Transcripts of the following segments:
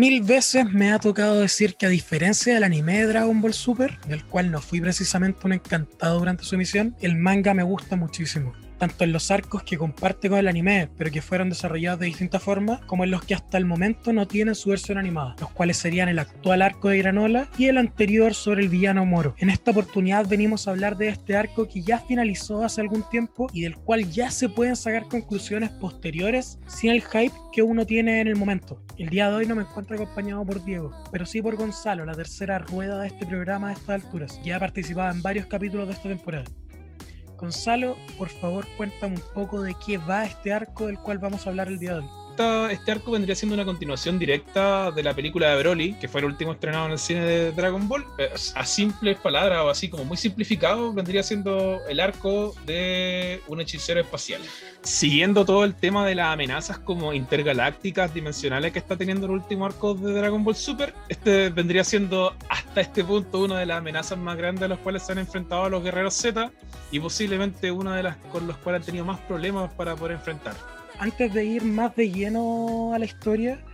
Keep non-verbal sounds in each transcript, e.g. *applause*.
Mil veces me ha tocado decir que a diferencia del anime de Dragon Ball Super, del cual no fui precisamente un encantado durante su emisión, el manga me gusta muchísimo tanto en los arcos que comparte con el anime, pero que fueron desarrollados de distintas formas, como en los que hasta el momento no tienen su versión animada, los cuales serían el actual arco de Granola y el anterior sobre el villano Moro. En esta oportunidad venimos a hablar de este arco que ya finalizó hace algún tiempo y del cual ya se pueden sacar conclusiones posteriores sin el hype que uno tiene en el momento. El día de hoy no me encuentro acompañado por Diego, pero sí por Gonzalo, la tercera rueda de este programa a estas alturas. Ya ha participado en varios capítulos de esta temporada. Gonzalo, por favor, cuéntame un poco de qué va este arco del cual vamos a hablar el día de hoy este arco vendría siendo una continuación directa de la película de Broly, que fue el último estrenado en el cine de Dragon Ball. Eh, a simples palabras o así como muy simplificado, vendría siendo el arco de un hechicero espacial. Siguiendo todo el tema de las amenazas como intergalácticas, dimensionales que está teniendo el último arco de Dragon Ball Super, este vendría siendo hasta este punto una de las amenazas más grandes a las cuales se han enfrentado los guerreros Z y posiblemente una de las con las cuales han tenido más problemas para poder enfrentar antes de ir más de lleno a la historia,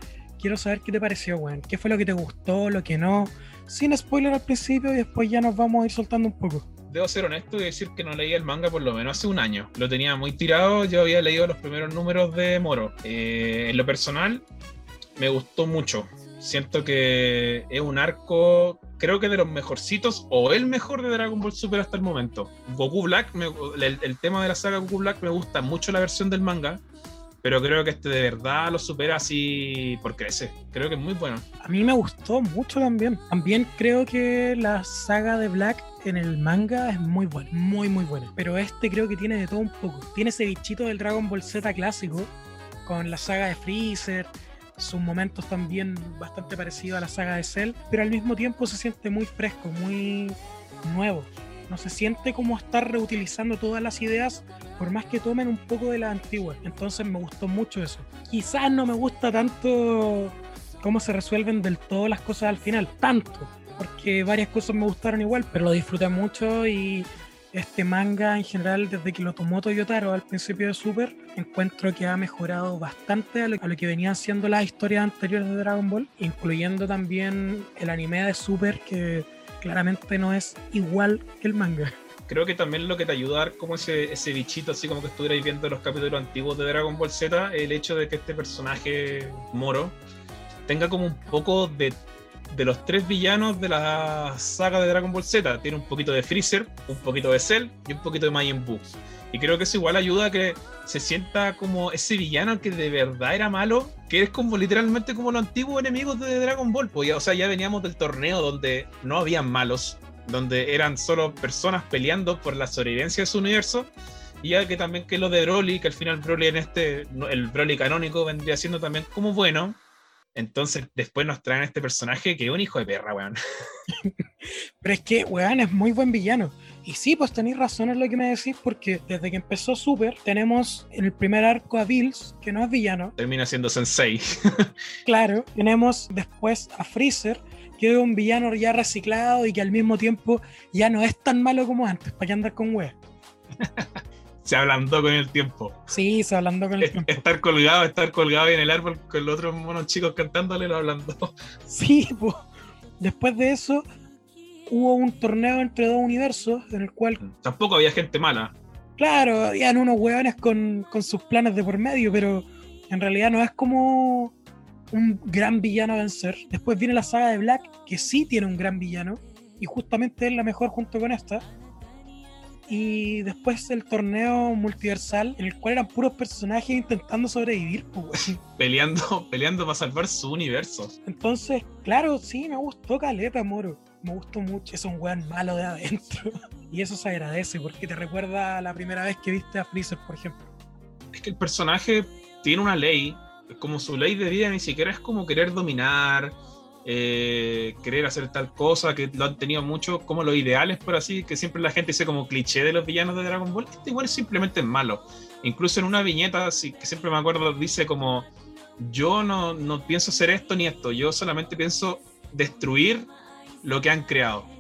quiero saber qué te pareció, weón. ¿Qué fue lo que te gustó, lo que no? Sin spoiler al principio y después ya nos vamos a ir soltando un poco. Debo ser honesto y decir que no leía el manga por lo menos hace un año. Lo tenía muy tirado, yo había leído los primeros números de Moro. Eh, en lo personal, me gustó mucho. Siento que es un arco, creo que de los mejorcitos, o el mejor de Dragon Ball Super hasta el momento. Goku Black, el, el tema de la saga Goku Black me gusta mucho la versión del manga pero creo que este de verdad lo supera así por crecer. Creo que es muy bueno. A mí me gustó mucho también. También creo que la saga de Black en el manga es muy buena, muy muy buena. Pero este creo que tiene de todo un poco. Tiene ese bichito del Dragon Ball Z clásico, con la saga de Freezer, sus momentos también bastante parecidos a la saga de Cell, pero al mismo tiempo se siente muy fresco, muy nuevo no se siente como estar reutilizando todas las ideas, por más que tomen un poco de las antiguas. Entonces me gustó mucho eso. Quizás no me gusta tanto cómo se resuelven del todo las cosas al final, tanto, porque varias cosas me gustaron igual, pero lo disfruté mucho y este manga en general, desde que lo tomó Toyotaro al principio de Super, encuentro que ha mejorado bastante a lo, a lo, que venían siendo las historias anteriores de Dragon Ball, incluyendo también el anime de Super que claramente no es igual que el manga. Creo que también lo que te ayuda a dar como ese, ese bichito, así como que estuvierais viendo los capítulos antiguos de Dragon Ball Z, el hecho de que este personaje Moro tenga como un poco de, de los tres villanos de la saga de Dragon Ball Z. Tiene un poquito de Freezer, un poquito de Cell y un poquito de Majin Buu. Y creo que eso igual ayuda a que se sienta como ese villano que de verdad era malo, que es como literalmente como los antiguos enemigos de Dragon Ball. Pues o sea, ya veníamos del torneo donde no habían malos, donde eran solo personas peleando por la sobrevivencia de su universo. Y ya que también que lo de Broly, que al final Broly en este, el Broly canónico vendría siendo también como bueno. Entonces después nos traen este personaje que es un hijo de perra, weón. *laughs* Pero es que, weón, es muy buen villano. Y sí, pues tenéis razón en lo que me decís, porque desde que empezó Super, tenemos en el primer arco a Bills, que no es villano. Termina siendo Sensei. *laughs* claro, tenemos después a Freezer, que es un villano ya reciclado y que al mismo tiempo ya no es tan malo como antes, para que andar con wea. *laughs* se ablandó con el tiempo. Sí, se ablandó con el tiempo. Estar colgado, estar colgado en el árbol con los otros monos chicos cantándole lo ablandó. *laughs* Sí, pues. Después de eso, hubo un torneo entre dos universos en el cual... Tampoco había gente mala. Claro, habían unos hueones con, con sus planes de por medio, pero en realidad no es como un gran villano a vencer. Después viene la saga de Black, que sí tiene un gran villano, y justamente es la mejor junto con esta. Y después el torneo multiversal, en el cual eran puros personajes intentando sobrevivir, pues, *laughs* peleando, peleando para salvar su universo. Entonces, claro, sí, me gustó Caleta, Moro me gustó mucho. Es un weón malo de adentro. *laughs* y eso se agradece porque te recuerda la primera vez que viste a Freezer, por ejemplo. Es que el personaje tiene una ley. Como su ley de vida ni siquiera es como querer dominar, eh, querer hacer tal cosa, que lo han tenido mucho como los ideales, por así, que siempre la gente dice como cliché de los villanos de Dragon Ball. Este igual es simplemente malo. Incluso en una viñeta, así, que siempre me acuerdo, dice como, yo no, no pienso hacer esto ni esto, yo solamente pienso destruir lo que han creado.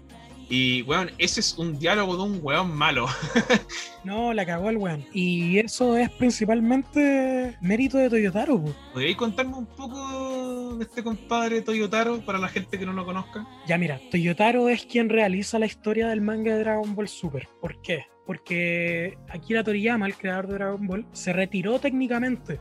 Y, weón, ese es un diálogo de un weón malo. *laughs* no, la cagó el weón. Y eso es principalmente mérito de Toyotaro. ¿Podríais contarme un poco de este compadre Toyotaro para la gente que no lo conozca? Ya, mira, Toyotaro es quien realiza la historia del manga de Dragon Ball Super. ¿Por qué? Porque Akira Toriyama, el creador de Dragon Ball, se retiró técnicamente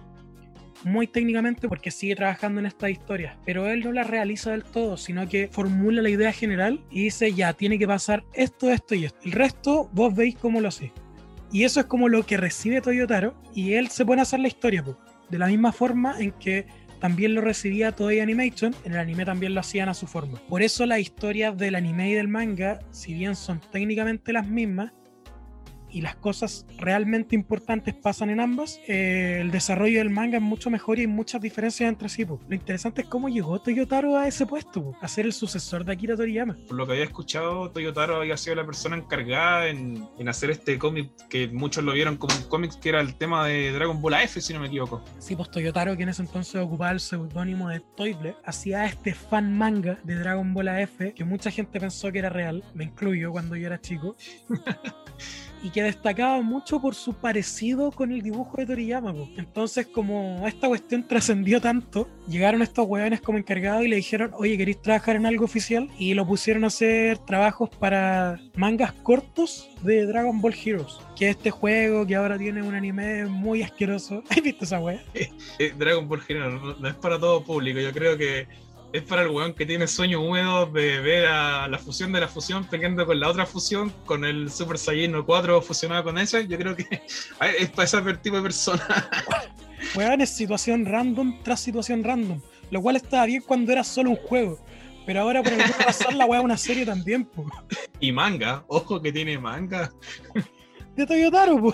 muy técnicamente porque sigue trabajando en estas historias, pero él no las realiza del todo, sino que formula la idea general y dice, ya, tiene que pasar esto, esto y esto. El resto, vos veis cómo lo hace. Y eso es como lo que recibe Toyotaro y él se pone a hacer la historia, de la misma forma en que también lo recibía Toei Animation, en el anime también lo hacían a su forma. Por eso las historias del anime y del manga, si bien son técnicamente las mismas, y las cosas realmente importantes pasan en ambas, eh, el desarrollo del manga es mucho mejor y hay muchas diferencias entre sí. Lo interesante es cómo llegó Toyotaro a ese puesto, a ser el sucesor de Akira Toriyama. Por lo que había escuchado, Toyotaro había sido la persona encargada en, en hacer este cómic que muchos lo vieron como un cómic que era el tema de Dragon Ball AF, si no me equivoco. Sí, pues Toyotaro, que en ese entonces ocupaba el seudónimo de Toible, hacía este fan manga de Dragon Ball AF que mucha gente pensó que era real, me incluyo cuando yo era chico. *laughs* y que destacaba mucho por su parecido con el dibujo de Toriyama. Entonces, como esta cuestión trascendió tanto, llegaron estos hueones como encargados y le dijeron, oye, ¿queréis trabajar en algo oficial? Y lo pusieron a hacer trabajos para mangas cortos de Dragon Ball Heroes, que es este juego que ahora tiene un anime muy asqueroso. *laughs* ¿Has visto esa wea? Eh, Dragon Ball Heroes no es para todo público, yo creo que es para el weón que tiene sueños húmedos de ver a la fusión de la fusión peleando con la otra fusión, con el Super Saiyan 4 fusionado con ese. Yo creo que *laughs* es para ese tipo de persona. *laughs* Weón, es situación random tras situación random. Lo cual estaba bien cuando era solo un juego. Pero ahora por alguna *laughs* razón la weá una serie también, po. Y manga, ojo que tiene manga. De Toyotaro, po.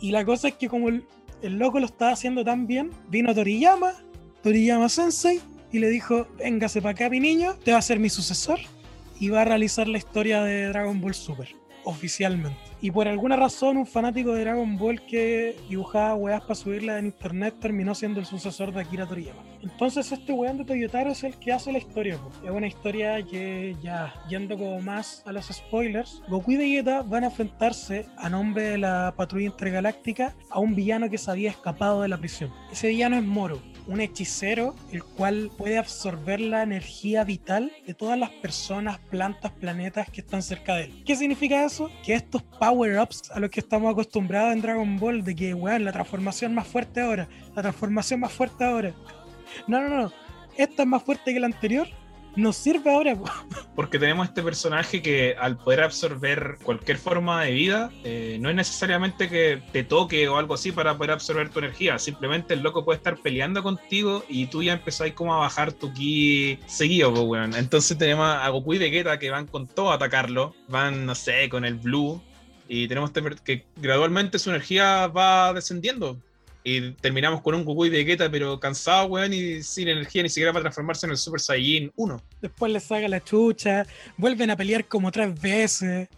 Y la cosa es que como el, el loco lo estaba haciendo tan bien, vino Toriyama, Toriyama Sensei, y le dijo, véngase para acá mi niño, te va a ser mi sucesor y va a realizar la historia de Dragon Ball Super, oficialmente. Y por alguna razón un fanático de Dragon Ball que dibujaba weas para subirla en internet terminó siendo el sucesor de Akira Toriyama. Entonces este weón de Toyotaro es el que hace la historia. Es una historia que ya yendo como más a los spoilers, Goku y Vegeta van a enfrentarse a nombre de la patrulla intergaláctica a un villano que se había escapado de la prisión. Ese villano es Moro, un hechicero el cual puede absorber la energía vital de todas las personas, plantas, planetas que están cerca de él. ¿Qué significa eso? Que estos power-ups a los que estamos acostumbrados en Dragon Ball, de que, weón, la transformación más fuerte ahora, la transformación más fuerte ahora. No, no, no. Esta es más fuerte que la anterior nos sirve ahora. Porque tenemos este personaje que al poder absorber cualquier forma de vida, eh, no es necesariamente que te toque o algo así para poder absorber tu energía. Simplemente el loco puede estar peleando contigo y tú ya empezáis como a bajar tu ki seguido, weón. Entonces tenemos a Goku y Vegeta que van con todo a atacarlo. Van, no sé, con el Blue. Y tenemos este que gradualmente su energía va descendiendo. Y terminamos con un Goku y Vegeta, pero cansado, weón, y sin energía ni siquiera para transformarse en el Super Saiyan 1. Después le saca la chucha, vuelven a pelear como tres veces.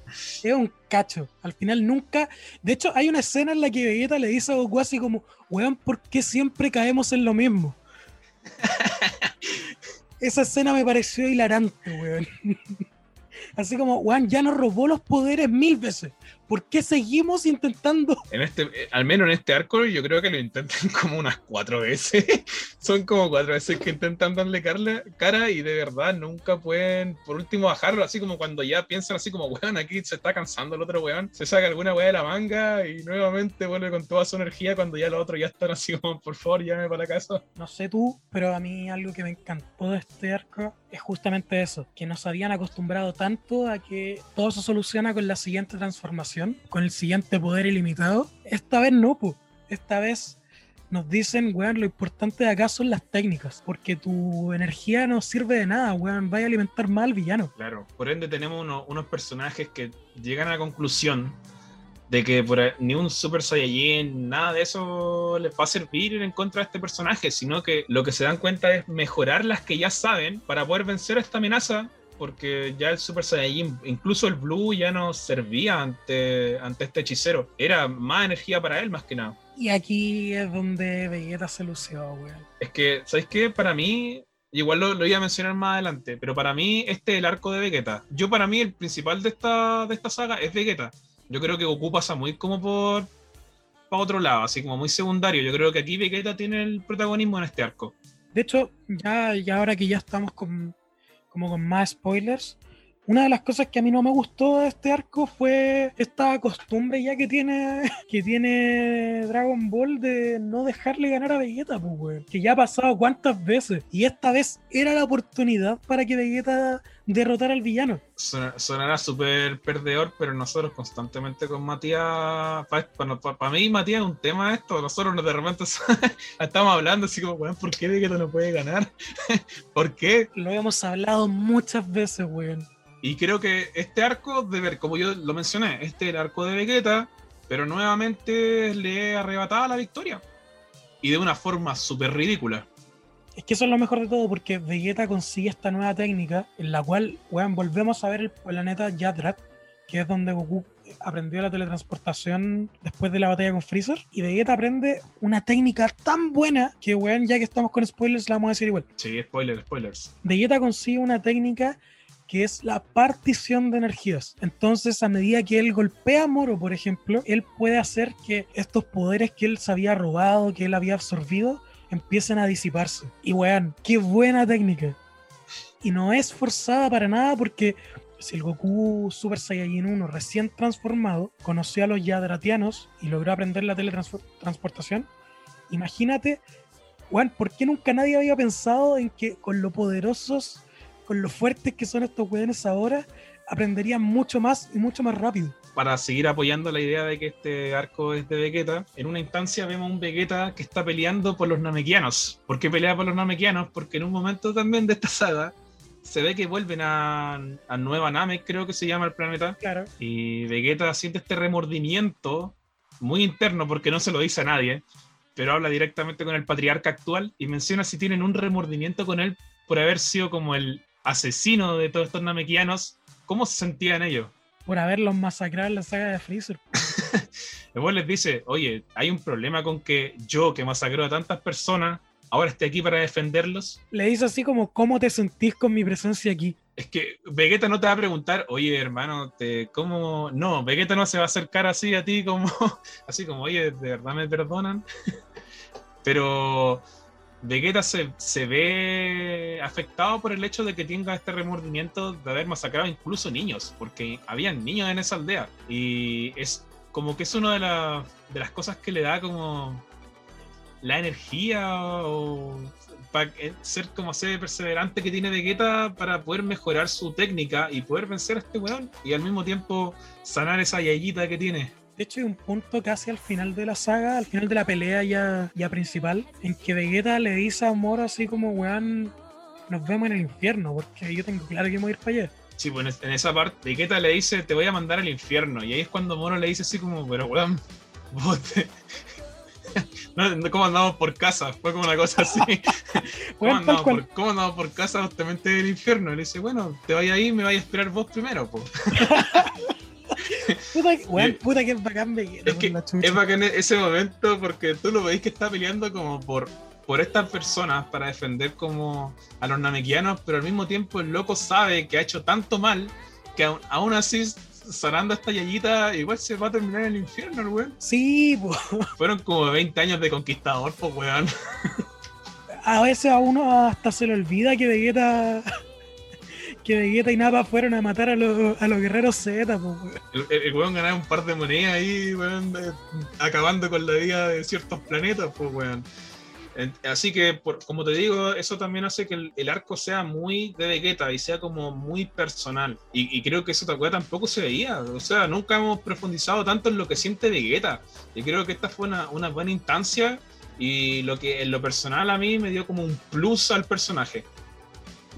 Es un cacho. Al final nunca. De hecho, hay una escena en la que Vegeta le dice a Goku así como, weón, ¿por qué siempre caemos en lo mismo? *laughs* Esa escena me pareció hilarante, weón. *laughs* Así como, weón, ya nos robó los poderes mil veces. ¿Por qué seguimos intentando? *laughs* En este, eh, al menos en este arco, yo creo que lo intentan *laughs* como unas cuatro veces. *laughs* Son como cuatro veces que intentan darle cara y de verdad nunca pueden, por último, bajarlo. Así como cuando ya piensan así como, weón, aquí se está cansando el otro weón. Se saca alguna weá de la manga y nuevamente vuelve con toda su energía cuando ya los otros ya están así como, por favor, llame para la casa. No sé tú, pero a mí algo que me encantó de este arco es justamente eso, que nos habían acostumbrado tanto a que todo se soluciona con la siguiente transformación, con el siguiente poder ilimitado. Esta vez no. Esta vez nos dicen, weón, lo importante de acá son las técnicas, porque tu energía no sirve de nada, weón, vaya a alimentar mal al villano. Claro, por ende tenemos unos personajes que llegan a la conclusión de que por, ni un Super Saiyajin, nada de eso les va a servir en contra de este personaje, sino que lo que se dan cuenta es mejorar las que ya saben para poder vencer a esta amenaza, porque ya el Super Saiyajin, incluso el Blue ya no servía ante, ante este hechicero, era más energía para él más que nada. Y aquí es donde Vegeta se lució, weón. Es que, ¿sabes qué? Para mí, Igual lo, iba a mencionar más adelante, pero para mí este es el arco de Vegeta. Yo para mí el principal de esta, de esta saga es Vegeta. Yo creo que Goku pasa muy como por para otro lado, así como muy secundario. Yo creo que aquí Vegeta tiene el protagonismo en este arco. De hecho, ya, ya ahora que ya estamos con, como con más spoilers, una de las cosas que a mí no me gustó de este arco fue esta costumbre ya que tiene, *laughs* que tiene Dragon Ball de no dejarle ganar a Vegeta, pues, Que ya ha pasado cuántas veces. Y esta vez era la oportunidad para que Vegeta derrotara al villano. sonará súper perdedor, pero nosotros constantemente con Matías, para mí Matías es un tema esto, nosotros de repente *laughs* estamos hablando así como, weón, ¿por qué Vegeta no puede ganar? *laughs* ¿Por qué? Lo hemos hablado muchas veces, weón. Y creo que este arco, de ver, como yo lo mencioné, este es el arco de Vegeta, pero nuevamente le arrebataba la victoria. Y de una forma súper ridícula. Es que eso es lo mejor de todo, porque Vegeta consigue esta nueva técnica en la cual, weón, volvemos a ver el planeta Yadrat, que es donde Goku aprendió la teletransportación después de la batalla con Freezer. Y Vegeta aprende una técnica tan buena que, weón, ya que estamos con spoilers, la vamos a decir igual. Sí, spoilers, spoilers. Vegeta consigue una técnica que es la partición de energías. Entonces, a medida que él golpea a Moro, por ejemplo, él puede hacer que estos poderes que él se había robado, que él había absorbido, empiecen a disiparse. Y weón, qué buena técnica. Y no es forzada para nada porque si el Goku Super Saiyajin 1 recién transformado conoció a los Yadratianos y logró aprender la teletransportación, imagínate, weón, ¿por qué nunca nadie había pensado en que con lo poderosos con lo fuertes que son estos weones ahora, aprenderían mucho más y mucho más rápido. Para seguir apoyando la idea de que este arco es de Vegeta, en una instancia vemos un Vegeta que está peleando por los Namekianos. ¿Por qué pelea por los Namekianos? Porque en un momento también de esta saga se ve que vuelven a, a Nueva Namek, creo que se llama el planeta. Claro. Y Vegeta siente este remordimiento muy interno porque no se lo dice a nadie, pero habla directamente con el patriarca actual y menciona si tienen un remordimiento con él por haber sido como el asesino de todos estos namekianos, ¿cómo se sentían ellos? Por haberlos masacrado en la saga de Freezer. *laughs* Después les dice, oye, hay un problema con que yo, que masacró a tantas personas, ahora esté aquí para defenderlos. Le dice así como, ¿cómo te sentís con mi presencia aquí? Es que Vegeta no te va a preguntar, oye, hermano, te, ¿cómo? No, Vegeta no se va a acercar así a ti como, *laughs* así como, oye, ¿de verdad me perdonan? *laughs* Pero Vegeta se, se, ve afectado por el hecho de que tenga este remordimiento de haber masacrado incluso niños, porque habían niños en esa aldea. Y es como que es una de, de las cosas que le da como la energía o para ser como ser perseverante que tiene Vegeta para poder mejorar su técnica y poder vencer a este weón y al mismo tiempo sanar esa yayita que tiene. De hecho, hay un punto casi al final de la saga, al final de la pelea ya, ya principal, en que Vegeta le dice a Moro así como, weón, nos vemos en el infierno, porque yo tengo claro que voy a ir para allá. Sí, pues en esa parte, Vegeta le dice, te voy a mandar al infierno. Y ahí es cuando Moro le dice así como, pero weón, vos te... *laughs* ¿Cómo andamos por casa? Fue como una cosa así. *laughs* ¿Cómo, andamos por, ¿Cómo, andamos por, casa? Vos te metes el infierno. Y le dice, bueno, te vayas ahí y me vayas a esperar vos primero, pues. *laughs* puta, que es bacán. Es, que es bacán ese momento porque tú lo veis que está peleando como por, por estas personas para defender como a los namekianos, pero al mismo tiempo el loco sabe que ha hecho tanto mal que aún, así sanando esta yayita, igual se va a terminar en el infierno, el weón. Sí, *laughs* Fueron como 20 años de conquistador, pues weón. A veces a uno hasta se le olvida que Vegeta que Vegeta y Nappa fueron a matar a los, a los guerreros Z, El, el, weón ganaba un par de monedas ahí, acabando con la vida de ciertos planetas, pues weón. Así que, como te digo, eso también hace que el, arco sea muy de Vegeta y sea como muy personal. Y, creo que eso tampoco se veía. O sea, nunca hemos profundizado tanto en lo que siente Vegeta. Y creo que esta fue una, una buena instancia y lo que en lo personal a mí me dio como un plus al personaje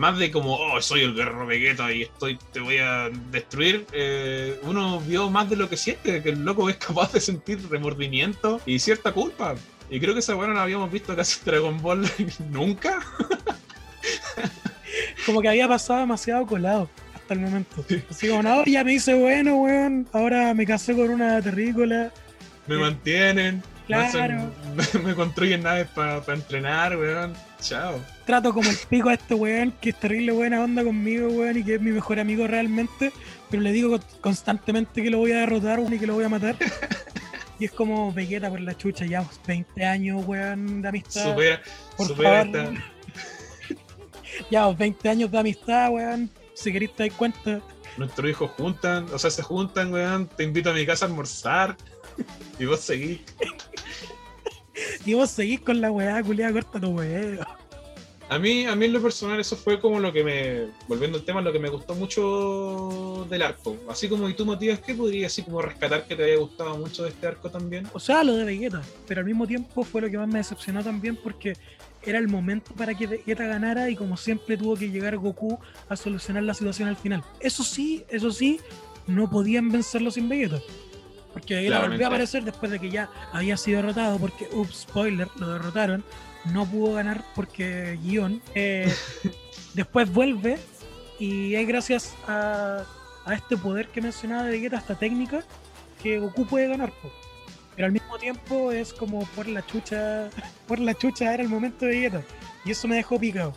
más de como, oh, soy el guerrero Vegeta y estoy, te voy a destruir, eh, uno vio más de lo que siente, que el loco es capaz de sentir remordimiento y cierta culpa. Y creo que esa bueno no la habíamos visto casi en Dragon Ball *laughs* nunca. como que había pasado demasiado colado hasta el momento. Así como, no, ya me dice, bueno, weón, ahora me casé con una terrícola. Me mantienen. Claro. Me, *laughs* me construyen naves para entrenar, weón. Chao. Trato como el pico a este weón, que es terrible buena onda conmigo, weón, y que es mi mejor amigo realmente, pero le digo constantemente que lo voy a derrotar, weón, y que lo voy a matar. *laughs* Y es como Vegeta por la chucha, ya 20 años, weón, de amistad. Supera, Por supera favor. esta- *laughs* Ya 20 años de amistad, weón. Si queréis te das cuenta. Nuestros hijos juntan, o sea, se juntan, weón. Te invito a mi casa a almorzar. Y vos seguís. Y vos seguís con la weá, culiada, corta tu weá. A mí, a mí en lo personal eso fue como lo que me, volviendo al tema, lo que me gustó mucho del arco. Así como y tú, Matías, ¿qué podrías así como rescatar que te haya gustado mucho de este arco también? O sea, lo de Vegeta. Pero al mismo tiempo fue lo que más me decepcionó también porque era el momento para que Vegeta ganara y como siempre tuvo que llegar Goku a solucionar la situación al final. Eso sí, eso sí, no podían vencerlo sin Vegeta. Porque Vegeta volvió a aparecer después de que ya había sido derrotado porque, ups, spoiler, lo derrotaron. No pudo ganar porque guion. eh, *laughs* después vuelve y es gracias a, a este poder que mencionaba de Vegeta, esta técnica, que Goku puede ganar. po. Pero al mismo tiempo es como por la chucha, *laughs* por la chucha era el momento de Vegeta. Y eso me dejó picado.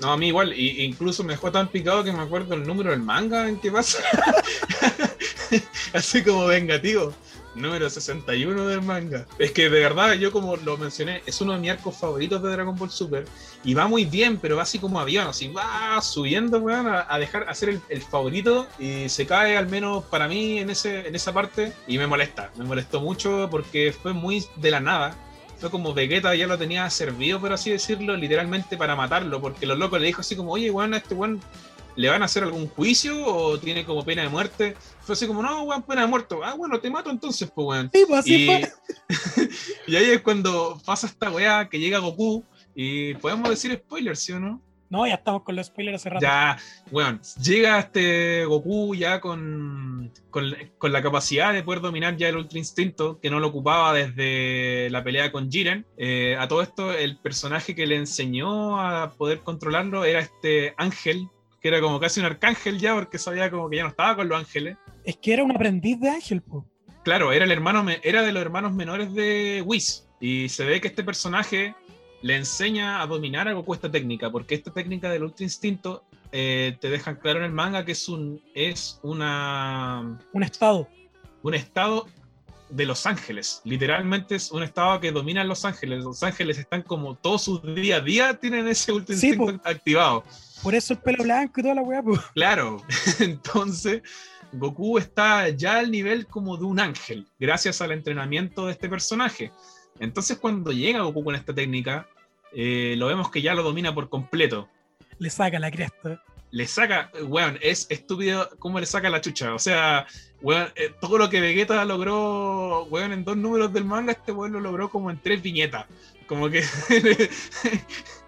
No, a mí igual, y, incluso me dejó tan picado que me acuerdo el número del manga en que pasa. *laughs* Así como vengativo. Número 61 del manga. Es que de verdad, yo como lo mencioné, es uno de mis arcos favoritos de Dragon Ball Super. Y va muy bien, pero va así como avión, así va subiendo, weón, a, dejar a ser el, el favorito. Y se cae al menos para mí en, ese, en esa parte. Y me molesta, me molestó mucho porque fue muy de la nada. Fue como Vegeta ya lo tenía servido, por así decirlo, literalmente para matarlo, porque los locos le dijo así como, oye, weón, a este weón le van a hacer algún juicio o tiene como pena de muerte. Fue así como, no, weón, pena de muerte. Ah, bueno, te mato entonces, pues, weón. Sí, pues así Y, fue. *laughs* y ahí es cuando pasa esta weá que llega Goku y podemos decir spoilers, ¿sí o no? No, ya estamos con los spoilers hace rato. Ya, bueno, llega este Goku ya con, con, con la capacidad de poder dominar ya el Ultra Instinto, que no lo ocupaba desde la pelea con Jiren. Eh, a todo esto, el personaje que le enseñó a poder controlarlo era este Ángel, que era como casi un arcángel ya, porque sabía como que ya no estaba con los ángeles. Es que era un aprendiz de Ángel, po. Claro, era el hermano, era de los hermanos menores de Whis. Y se ve que este personaje le enseña a dominar a Goku esta técnica, porque esta técnica del Ultra Instinto eh, te dejan claro en el manga que es un es una Un estado. un estado de Los Ángeles. Literalmente es un estado que domina Los Ángeles. Los Ángeles están como todos sus día a día tienen ese Ultra Sí, Instinto activado. Por eso el pelo blanco y toda la weá. *laughs* Claro, *laughs* entonces Goku está ya al nivel como de un ángel, gracias al entrenamiento de este personaje. Entonces cuando llega Goku con esta técnica, eh, lo vemos que ya lo domina por completo. Le saca la cresta. Le saca, weón, es estúpido cómo le saca la chucha. O sea, weón, eh, todo lo que Vegeta logró, weón, en dos números del manga, este weón lo logró como en tres viñetas. Como que *laughs*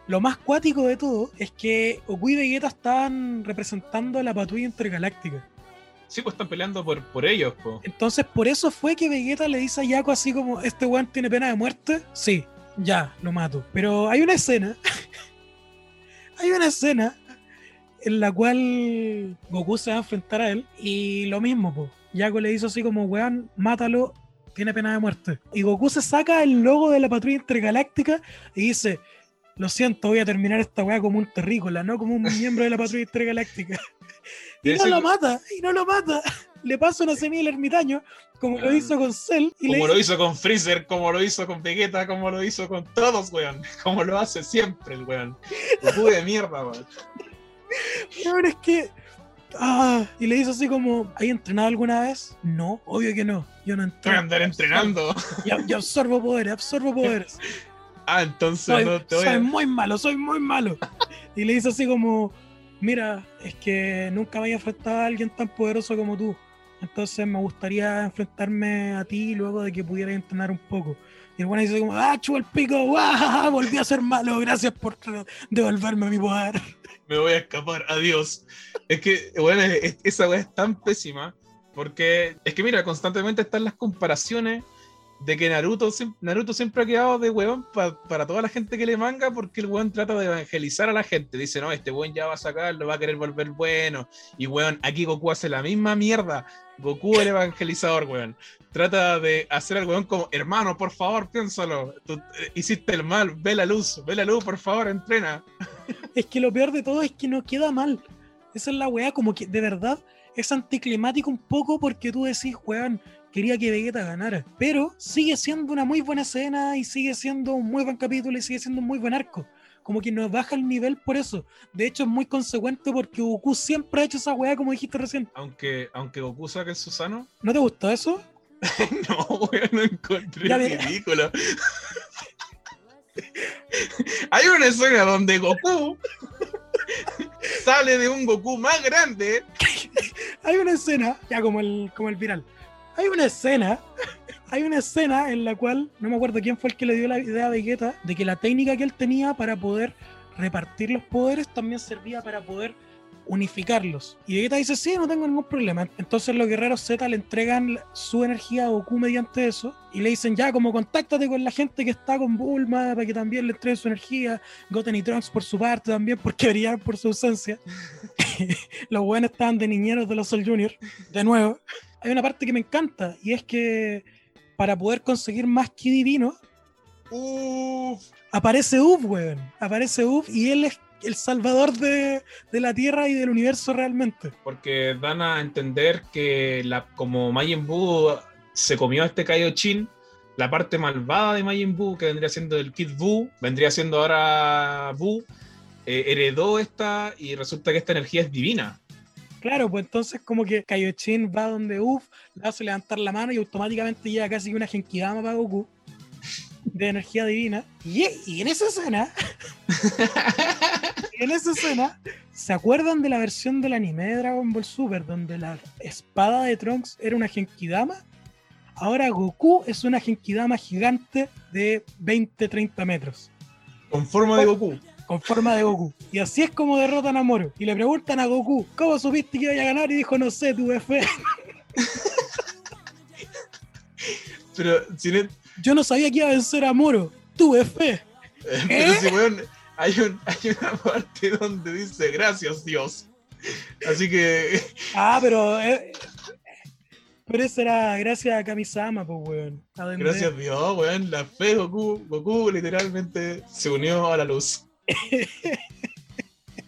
Lo más cuático de todo es que Goku y Vegeta estaban representando a la patrulla intergaláctica. sí, pues están peleando por, por ellos, po. Entonces, por eso fue que Vegeta le dice a Yaco así como, ¿este weón tiene pena de muerte? Sí, ya, lo mato. Pero hay una escena, *laughs* hay una escena en la cual Goku se va a enfrentar a él y lo mismo, pues. Yaco le dice así como, weón, mátalo, tiene pena de muerte. Y Goku se saca el logo de la patrulla intergaláctica y dice, lo siento, voy a terminar esta weá como un terrícola, no como un miembro de la patrulla intergaláctica. *laughs* Y no lo mata, y no lo mata. Le pasa una semilla al ermitaño, como lo Ah. hizo con Cell, y le Como lo hizo con Freezer, como lo hizo con Vegeta, como lo hizo con todos, weón. *laughs* Como lo hace siempre el weón. Goku de mierda, weón. Weón, es que. Ah, y le dice así como, ¿hay entrenado alguna vez? No, obvio que no. Yo no Voy a entreno. andar entrenando. Yo, yo absorbo poderes, absorbo poderes. *laughs* Ah, entonces Soy, no te voy soy muy malo, soy muy malo. Y le dice así como, mira, es que nunca me había enfrentado a alguien tan poderoso como tú. Entonces me gustaría enfrentarme a ti luego de que pudieras entrenar un poco. Y el bueno dice como, ah, chupa el pico, ¡guau! *laughs* volví a ser malo, gracias por devolverme mi poder. Me voy a escapar, adiós. Es que, bueno, es- esa weá es tan pésima. Porque es que, mira, constantemente están las comparaciones de que Naruto, Naruto siempre ha quedado de huevón para toda la gente que le manga porque el weón trata de evangelizar a la gente. Dice, no, este weón ya va a sacarlo, va a querer volver bueno. Y weón, aquí Goku hace la misma mierda. Goku el evangelizador, weón. Trata de hacer al weón como, hermano, por favor, piénsalo. Eh, hiciste el mal, ve la luz, ve la luz, por favor, entrena. *laughs* Es que lo peor de todo es que no queda mal. Esa es la weá, como que de verdad es anticlimático un poco porque tú decís, weón, quería que Vegeta ganara. Pero sigue siendo una muy buena escena y sigue siendo un muy buen capítulo y sigue siendo un muy buen arco. Como que no baja el nivel por eso. De hecho, es muy consecuente porque Goku siempre ha hecho esa weá como dijiste recién. Aunque, aunque Goku saque el Susano. *laughs* ¿No te gustó eso? no, weón, no encontré ridículo. Hay una escena donde Goku sale de un Goku más grande. *laughs* Hay una escena, ya como el, como el viral, hay una escena, hay una escena en la cual, no me acuerdo quién fue el que le dio la idea a Vegeta, de que la técnica que él tenía para poder repartir los poderes también servía para poder unificarlos. Y Vegeta dice, sí, no tengo ningún problema. Entonces los guerreros Z le entregan su energía a Goku mediante eso y le dicen, ya, como contáctate con la gente que está con Bulma para que también le entreguen su energía. Goten y Trunks por su parte también, porque *laughs* brillar por su ausencia. *laughs* los buenos estaban de niñeros de los Sol Junior, de nuevo hay una parte que me encanta y es que para poder conseguir más ki divino, aparece Uf, weón. Aparece Uf y él es el salvador de, la Tierra y del universo realmente. Porque dan a entender que la, como Majin Buu se comió a este Kaioshin, la parte malvada de Majin Buu, que vendría siendo el Kid Buu, vendría siendo ahora Buu, eh, heredó esta y resulta que esta energía es divina. Claro, pues entonces como que Kaioshin va donde Uf, le hace levantar la mano y automáticamente llega casi una Genkidama para Goku de energía divina. Y, en esa escena, *laughs* en esa escena, ¿se acuerdan de la versión del anime de Dragon Ball Super donde la espada de Trunks era una Genkidama? Ahora Goku es una Genkidama gigante de 20-30 metros. Con forma de Goku con forma de Goku. Y así es como derrotan a Moro. Y le preguntan a Goku, ¿cómo supiste que iba a ganar? Y dijo, no sé, tuve fe. *laughs* Pero si Yo no sabía que iba a vencer a Moro. Tuve fe. Pero si, weón, hay, hay una parte donde dice, gracias Dios. Así que... Ah, pero... Eh, pero eso era gracias a Kamisama, pues, weón. Gracias Dios, weón. La fe Goku, Goku literalmente se unió a la luz. *laughs*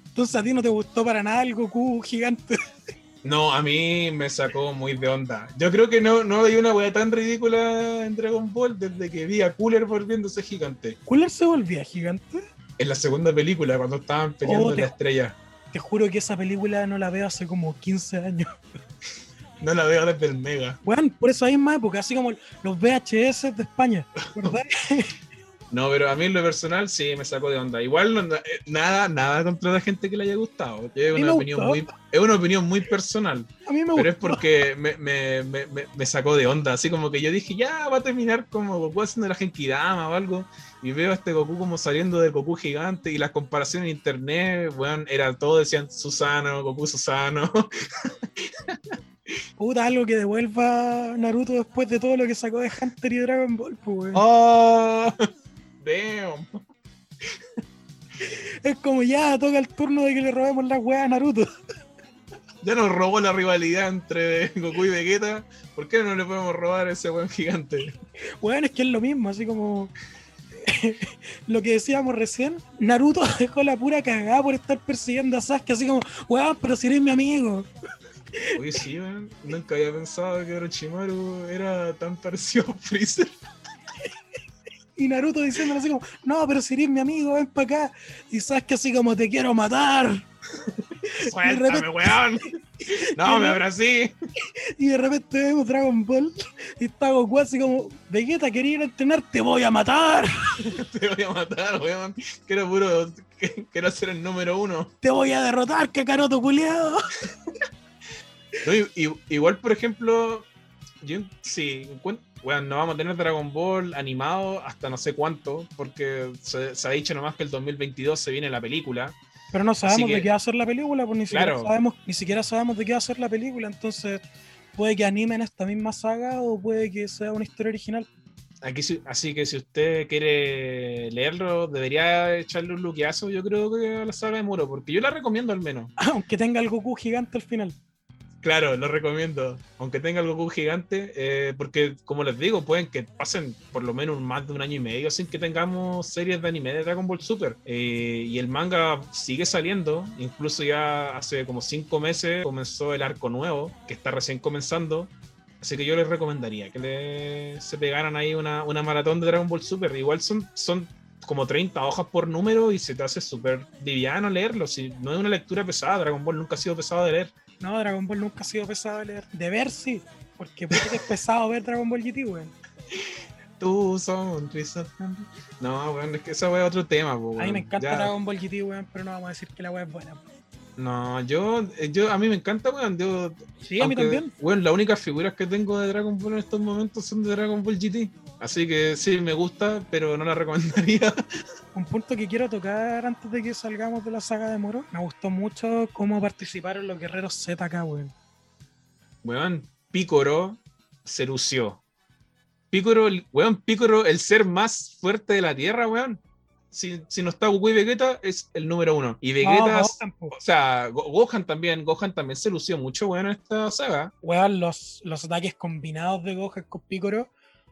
Entonces a ti no te gustó para nada el Goku gigante. No, a mí me sacó muy de onda. Yo creo que no, no hay una weá tan ridícula en Dragon Ball desde que vi a Cooler volviéndose gigante. ¿Cooler se volvía gigante? En la segunda película, cuando estaban peleando oh, la estrella. Te juro que esa película no la veo hace como 15 años. *laughs* No la veo desde el Mega. Bueno, por esa misma época, así como los VHS de España. ¿Verdad? *laughs* No, pero a mí en lo personal sí me sacó de onda. Igual eh, nada, nada contra la gente que le haya gustado. Es una, opinión muy, es una opinión muy personal. A mí me pero es porque me, me, me, me, sacó de onda. Así como que yo dije, ya va a terminar como Goku haciendo la Genkidama o algo. Y veo a este Goku como saliendo del Goku gigante. Y las comparaciones en internet, bueno, era todo, decían Susano, Goku Susano. *laughs* Puta, algo que devuelva Naruto después de todo lo que sacó de Hunter y Dragon Ball, pues. Es como ya toca el turno de que le robemos la weá a Naruto. Ya nos robó la rivalidad entre Goku y Vegeta. ¿Por qué no le podemos robar a ese weón gigante? Weón, es que es lo mismo, así como *laughs* lo que decíamos recién, Naruto *laughs* dejó la pura cagada por estar persiguiendo a Sasuke, así como, weón, pero si eres mi amigo. Oye, sí, weón, nunca había pensado que Orochimaru era tan parecido a Freezer. Y Naruto diciéndole así como, no, pero si eres mi amigo, ven para acá. Y sabes que así como te quiero matar. Suéltame, weón. No, me abracé. Y de repente vemos Dragon Ball y está Goku así como, Vegeta, quería ir a entrenar, te voy a matar. *laughs* te voy a matar, weón. Quiero puro, quiero ser el número uno. Te voy a derrotar, cacaroto culiado. *laughs* igual, por ejemplo, yo sí, encuentro bueno, no vamos a tener Dragon Ball animado hasta no sé cuánto, porque se, ha dicho nomás que el 2022 se viene la película. Pero no sabemos de qué va a ser la película, pues ni siquiera, sabemos, ni siquiera sabemos de qué va a ser la película, entonces puede que animen esta misma saga o puede que sea una historia original. Aquí, así que si usted quiere leerlo, debería echarle un luqueazo, yo creo que a la saga de Moro, porque yo la recomiendo al menos. *laughs* Aunque tenga el Goku gigante al final. Claro, lo recomiendo. Aunque tenga el Goku gigante, eh, porque como les digo, pueden que pasen por lo menos más de un año y medio sin que tengamos series de anime de Dragon Ball Super. Eh, y el manga sigue saliendo, incluso ya hace como cinco meses comenzó el arco nuevo, que está recién comenzando. Así que yo les recomendaría que se pegaran ahí una, una maratón de Dragon Ball Super. Igual son, son como 30 hojas por número y se te hace súper liviano leerlo. Si no es una lectura pesada, Dragon Ball nunca ha sido pesado de leer. No, Dragon Ball nunca ha sido pesado de leer. De ver sí, porque puede que es pesado ver Dragon Ball GT, weón. Tu sonrisa. No, weón, es que eso es otro tema, weón. A mí me encanta Dragon Ball GT, weón, pero no vamos a decir que la weá es buena. No, yo, yo, a mí me encanta, weón. Yo, sí, a mí también. Weón, las únicas figuras que tengo de Dragon Ball en estos momentos son de Dragon Ball GT. Así que sí, me gusta, pero no la *laughs* recomendaría. Un punto que quiero tocar antes de que salgamos de la saga de Moro. Me gustó mucho cómo participaron los guerreros Z acá, weón. Weón, Picoro se lució. Picoro, weón, Picoro, el ser más fuerte de la Tierra, weón si, no está Goku y Vegeta, es el número uno. Y Vegeta, o sea, Gohan también, Gohan también se lució mucho, weón, en esta saga. Weón, los, los ataques combinados de Gohan con Piccolo,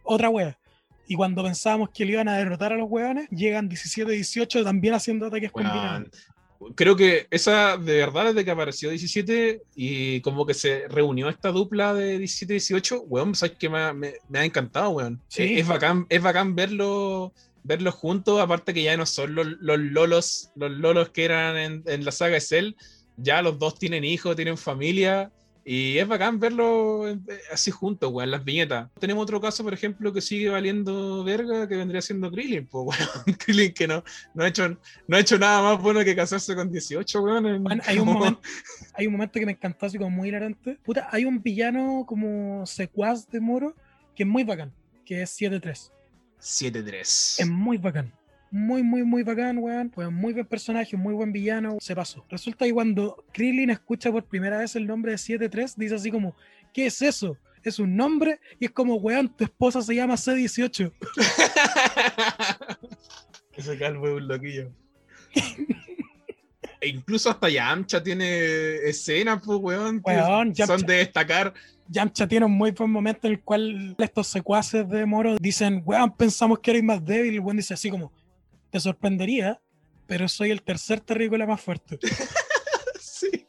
otra weón. Y cuando pensábamos que le iban a derrotar a los weones, llegan 17-18 también haciendo ataques combinados. Creo que esa, de verdad, desde que apareció 17 y como que se reunió esta dupla de 17-18, weón, sabes que me, me, ha encantado, weón. Es, es, bacán, es bacán verlo verlos juntos, aparte que ya no son los, lolos, los lolos que eran en, la saga de Cell, ya los dos tienen hijos, tienen familia, y es bacán verlos eh, así juntos, weón, las viñetas. Tenemos otro caso, por ejemplo, que sigue valiendo verga, que vendría siendo Krillin, pues, weón. *laughs* Krillin que no, no, ha hecho, no ha hecho nada más bueno que casarse con 18, weón. hay, *laughs* un momento, hay un momento que me encantó así como muy hilarante. Puta, hay un villano como secuaz de Moro que es muy bacán, que es 7-3. 7-3. Es muy bacán. Muy, muy, muy bacán, weón. Pues muy buen personaje, muy buen villano. Se pasó. Resulta que cuando Krillin escucha por primera vez el nombre de 7-3, dice así como, ¿qué es eso? Es un nombre y es como, weón, tu esposa se llama C18. *laughs* Ese calvo es un loquillo. *laughs* e incluso hasta Yamcha tiene escenas, pues, weón. weón son de destacar. Yamcha tiene un muy buen momento en el cual estos secuaces de Moro dicen, weón, pensamos que eres más débil. Y el weón dice así como, te sorprendería, pero soy el tercer terrícola más fuerte. *laughs* sí.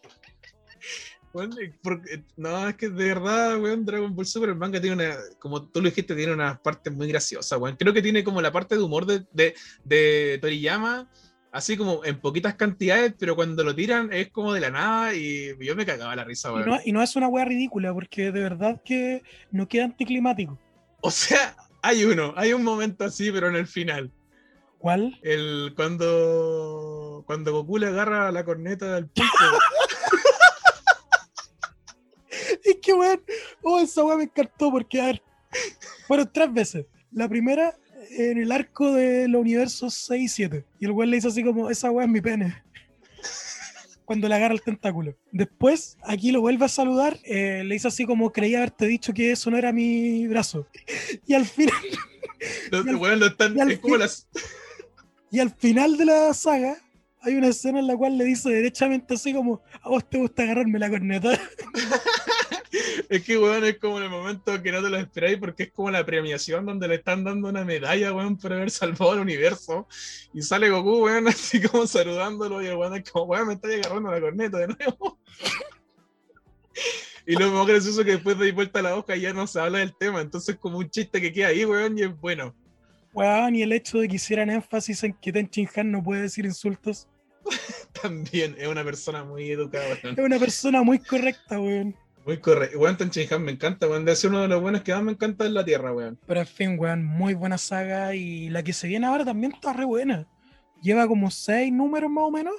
Bueno, porque, no, es que de verdad, weón, Dragon Ball Super, el manga tiene una, como tú lo dijiste, tiene una parte muy graciosa, weón. Creo que tiene como la parte de humor de, de, de Toriyama así como en poquitas cantidades, pero cuando lo tiran es como de la nada y yo me cagaba la risa, Y no, es una wea ridícula, porque de verdad que no queda anticlimático. O sea, hay uno, hay un momento así, pero en el final. ¿Cuál? El cuando cuando Goku le agarra la corneta del pulpo. *laughs* es que weón, oh, esa weá me encantó porque a ver, fueron tres veces. La primera en el arco de los universos 6 y 7. Y el weón le dice así como, esa weá es mi pene. Cuando le agarra el tentáculo. Después, aquí lo vuelve a saludar, eh, le dice así como, creía haberte dicho que eso no era mi brazo. *laughs* Y al final... y al final de la saga, hay una escena en la cual le dice derechamente así como, a vos te gusta agarrarme la corneta. *laughs* es que, weón, es como en el momento que no te lo esperáis porque es como la premiación donde le están dando una medalla, weón, por haber salvado el universo. Y sale Goku, weón, *laughs* así como saludándolo y el weón es como, weón, me está agarrando la corneta de nuevo. *laughs* y lo más gracioso es que después de vuelta a la hoja ya no se habla del tema, entonces como un chiste que queda ahí, weón, y es bueno. Weón, y el hecho de que hicieran énfasis en que Ten Han no puede decir insultos. *laughs* También es una persona muy educada. Es una persona muy correcta, weón. Muy correcto. Weón, Ten me encanta, weón. Debe ser uno de los buenos que más me encanta en la Tierra, weón. Pero en fin, weón, muy buena saga. Y la que se viene ahora también está re buena. Lleva como seis números más o menos.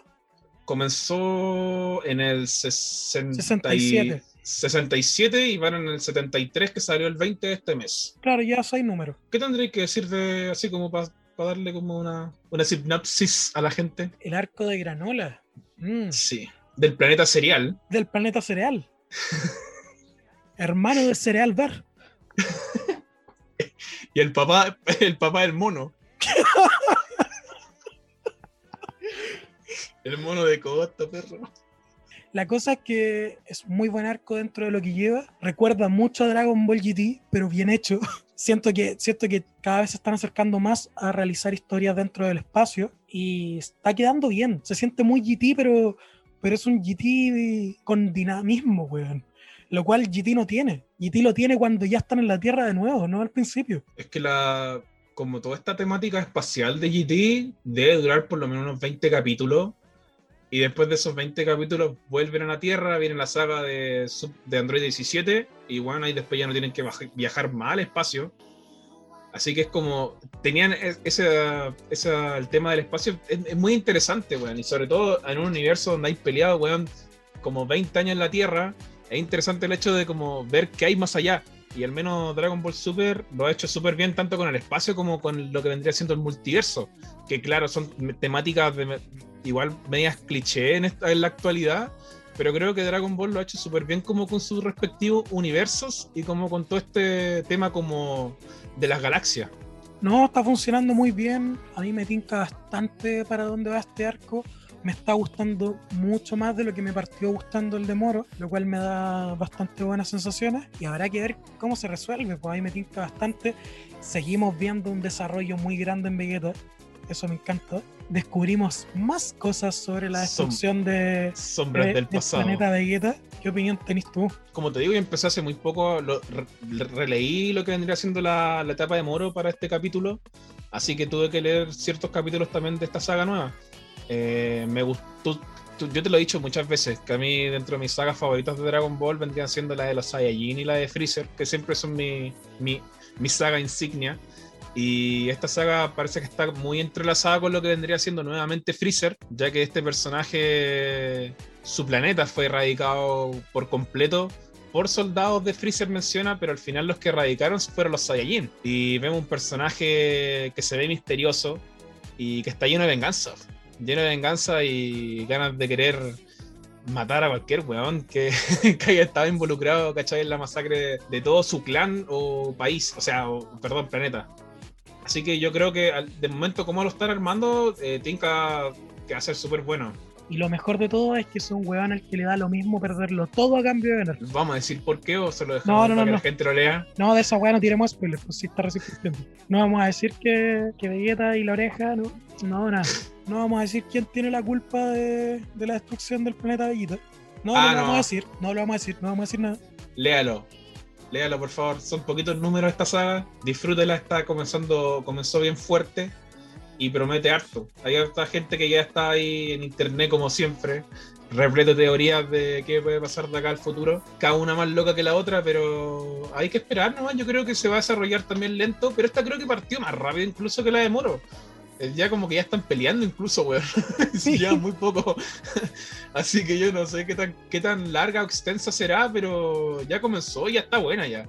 Comenzó en el 67. 67 y van en el 73 que salió el 20 de este mes. Claro, ya seis números. ¿Qué tendréis que decir de así como para darle como una, una sinopsis a la gente? El arco de granola. Mm. Sí. Del planeta cereal. Del planeta cereal. *laughs* Hermano de cereal bar. *laughs* y el papá, *laughs* el papá del mono. el mono de costa, perro. La cosa es que es muy buen arco dentro de lo que lleva. Recuerda mucho a Dragon Ball GT, pero bien hecho. *laughs* siento que, siento que cada vez se están acercando más a realizar historias dentro del espacio y está quedando bien. Se siente muy GT, pero, pero es un GT con dinamismo, weón. Lo cual GT no tiene. GT lo tiene cuando ya están en la Tierra de nuevo, no al principio. Es que la, como toda esta temática espacial de GT debe durar por lo menos unos 20 capítulos. Y después de esos 20 capítulos vuelven a la Tierra, viene la saga de, de Android 17 y bueno, ahí después ya no tienen que viajar más al espacio. Así que es como, tenían e-, ese, el tema del espacio, es, muy interesante, weón. Y sobre todo en un universo donde hay peleado, weón, como 20 años en la Tierra, es interesante el hecho de como ver qué hay más allá. Y al menos Dragon Ball Super lo ha hecho súper bien tanto con el espacio como con lo que vendría siendo el multiverso. Que claro, son temáticas de, igual medias cliché en, esta, en la actualidad, pero creo que Dragon Ball lo ha hecho súper bien como con sus respectivos universos y como con todo este tema como de las galaxias. No, está funcionando muy bien. A mí me tinca bastante para dónde va este arco. Me está gustando mucho más de lo que me partió gustando el de Moro, lo cual me da bastante buenas sensaciones. Y habrá que ver cómo se resuelve, pues a mí me tinca bastante. Seguimos viendo un desarrollo muy grande en Vegeta. Eso me encanta descubrimos más cosas sobre la destrucción de, sombras del, pasado. planeta Vegeta. ¿Qué opinión tenés tú? Como te digo, yo empecé hace muy poco, lo, releí lo que vendría siendo la, etapa de Moro para este capítulo, así que tuve que leer ciertos capítulos también de esta saga nueva. Eh, me gustó, yo te lo he dicho muchas veces, que a mí dentro de mis sagas favoritas de Dragon Ball vendrían siendo la de los Saiyajin y la de Freezer, que siempre son mi, mi, mi saga insignia. Y esta saga parece que está muy entrelazada con lo que vendría siendo nuevamente Freezer, ya que este personaje, su planeta fue erradicado por completo por soldados de Freezer menciona, pero al final los que erradicaron fueron los Saiyajin. Y vemos un personaje que se ve misterioso y que está lleno de venganza. Lleno de venganza y ganas de querer matar a cualquier weón que, *laughs* haya estado involucrado, ¿cachai? En la masacre de, todo su clan o país, o sea, perdón, planeta. Así que yo creo que de momento, como lo están armando, eh, Tinka que va a ser súper bueno. Y lo mejor de todo es que es un weón al que le da lo mismo perderlo todo a cambio de ganar. ¿Vamos a decir por qué o se lo dejamos para que la gente lo lea? No, de esa weá no tiremos spoilers, pues sí está resistiendo. No vamos a decir que, que Vegeta y la oreja, no, no, nada. No vamos a decir quién tiene la culpa de, de la destrucción del planeta Vegeta. No, no ah, lo vamos a decir, no lo vamos a decir, no vamos a decir nada. Léalo, léalo por favor. Son poquitos números esta saga. Disfrútela, está comenzando, comenzó bien fuerte y promete harto. Hay harta gente que ya está ahí en internet como siempre, repleto de teorías de qué puede pasar de acá al futuro. Cada una más loca que la otra, pero hay que esperar nomás. Yo creo que se va a desarrollar también lento, pero esta creo que partió más rápido incluso que la de Moro ya como que ya están peleando incluso, weón. *laughs* sí, ya muy poco. *laughs* Así que yo no sé qué tan, qué tan larga o extensa será, pero ya comenzó y ya está buena ya.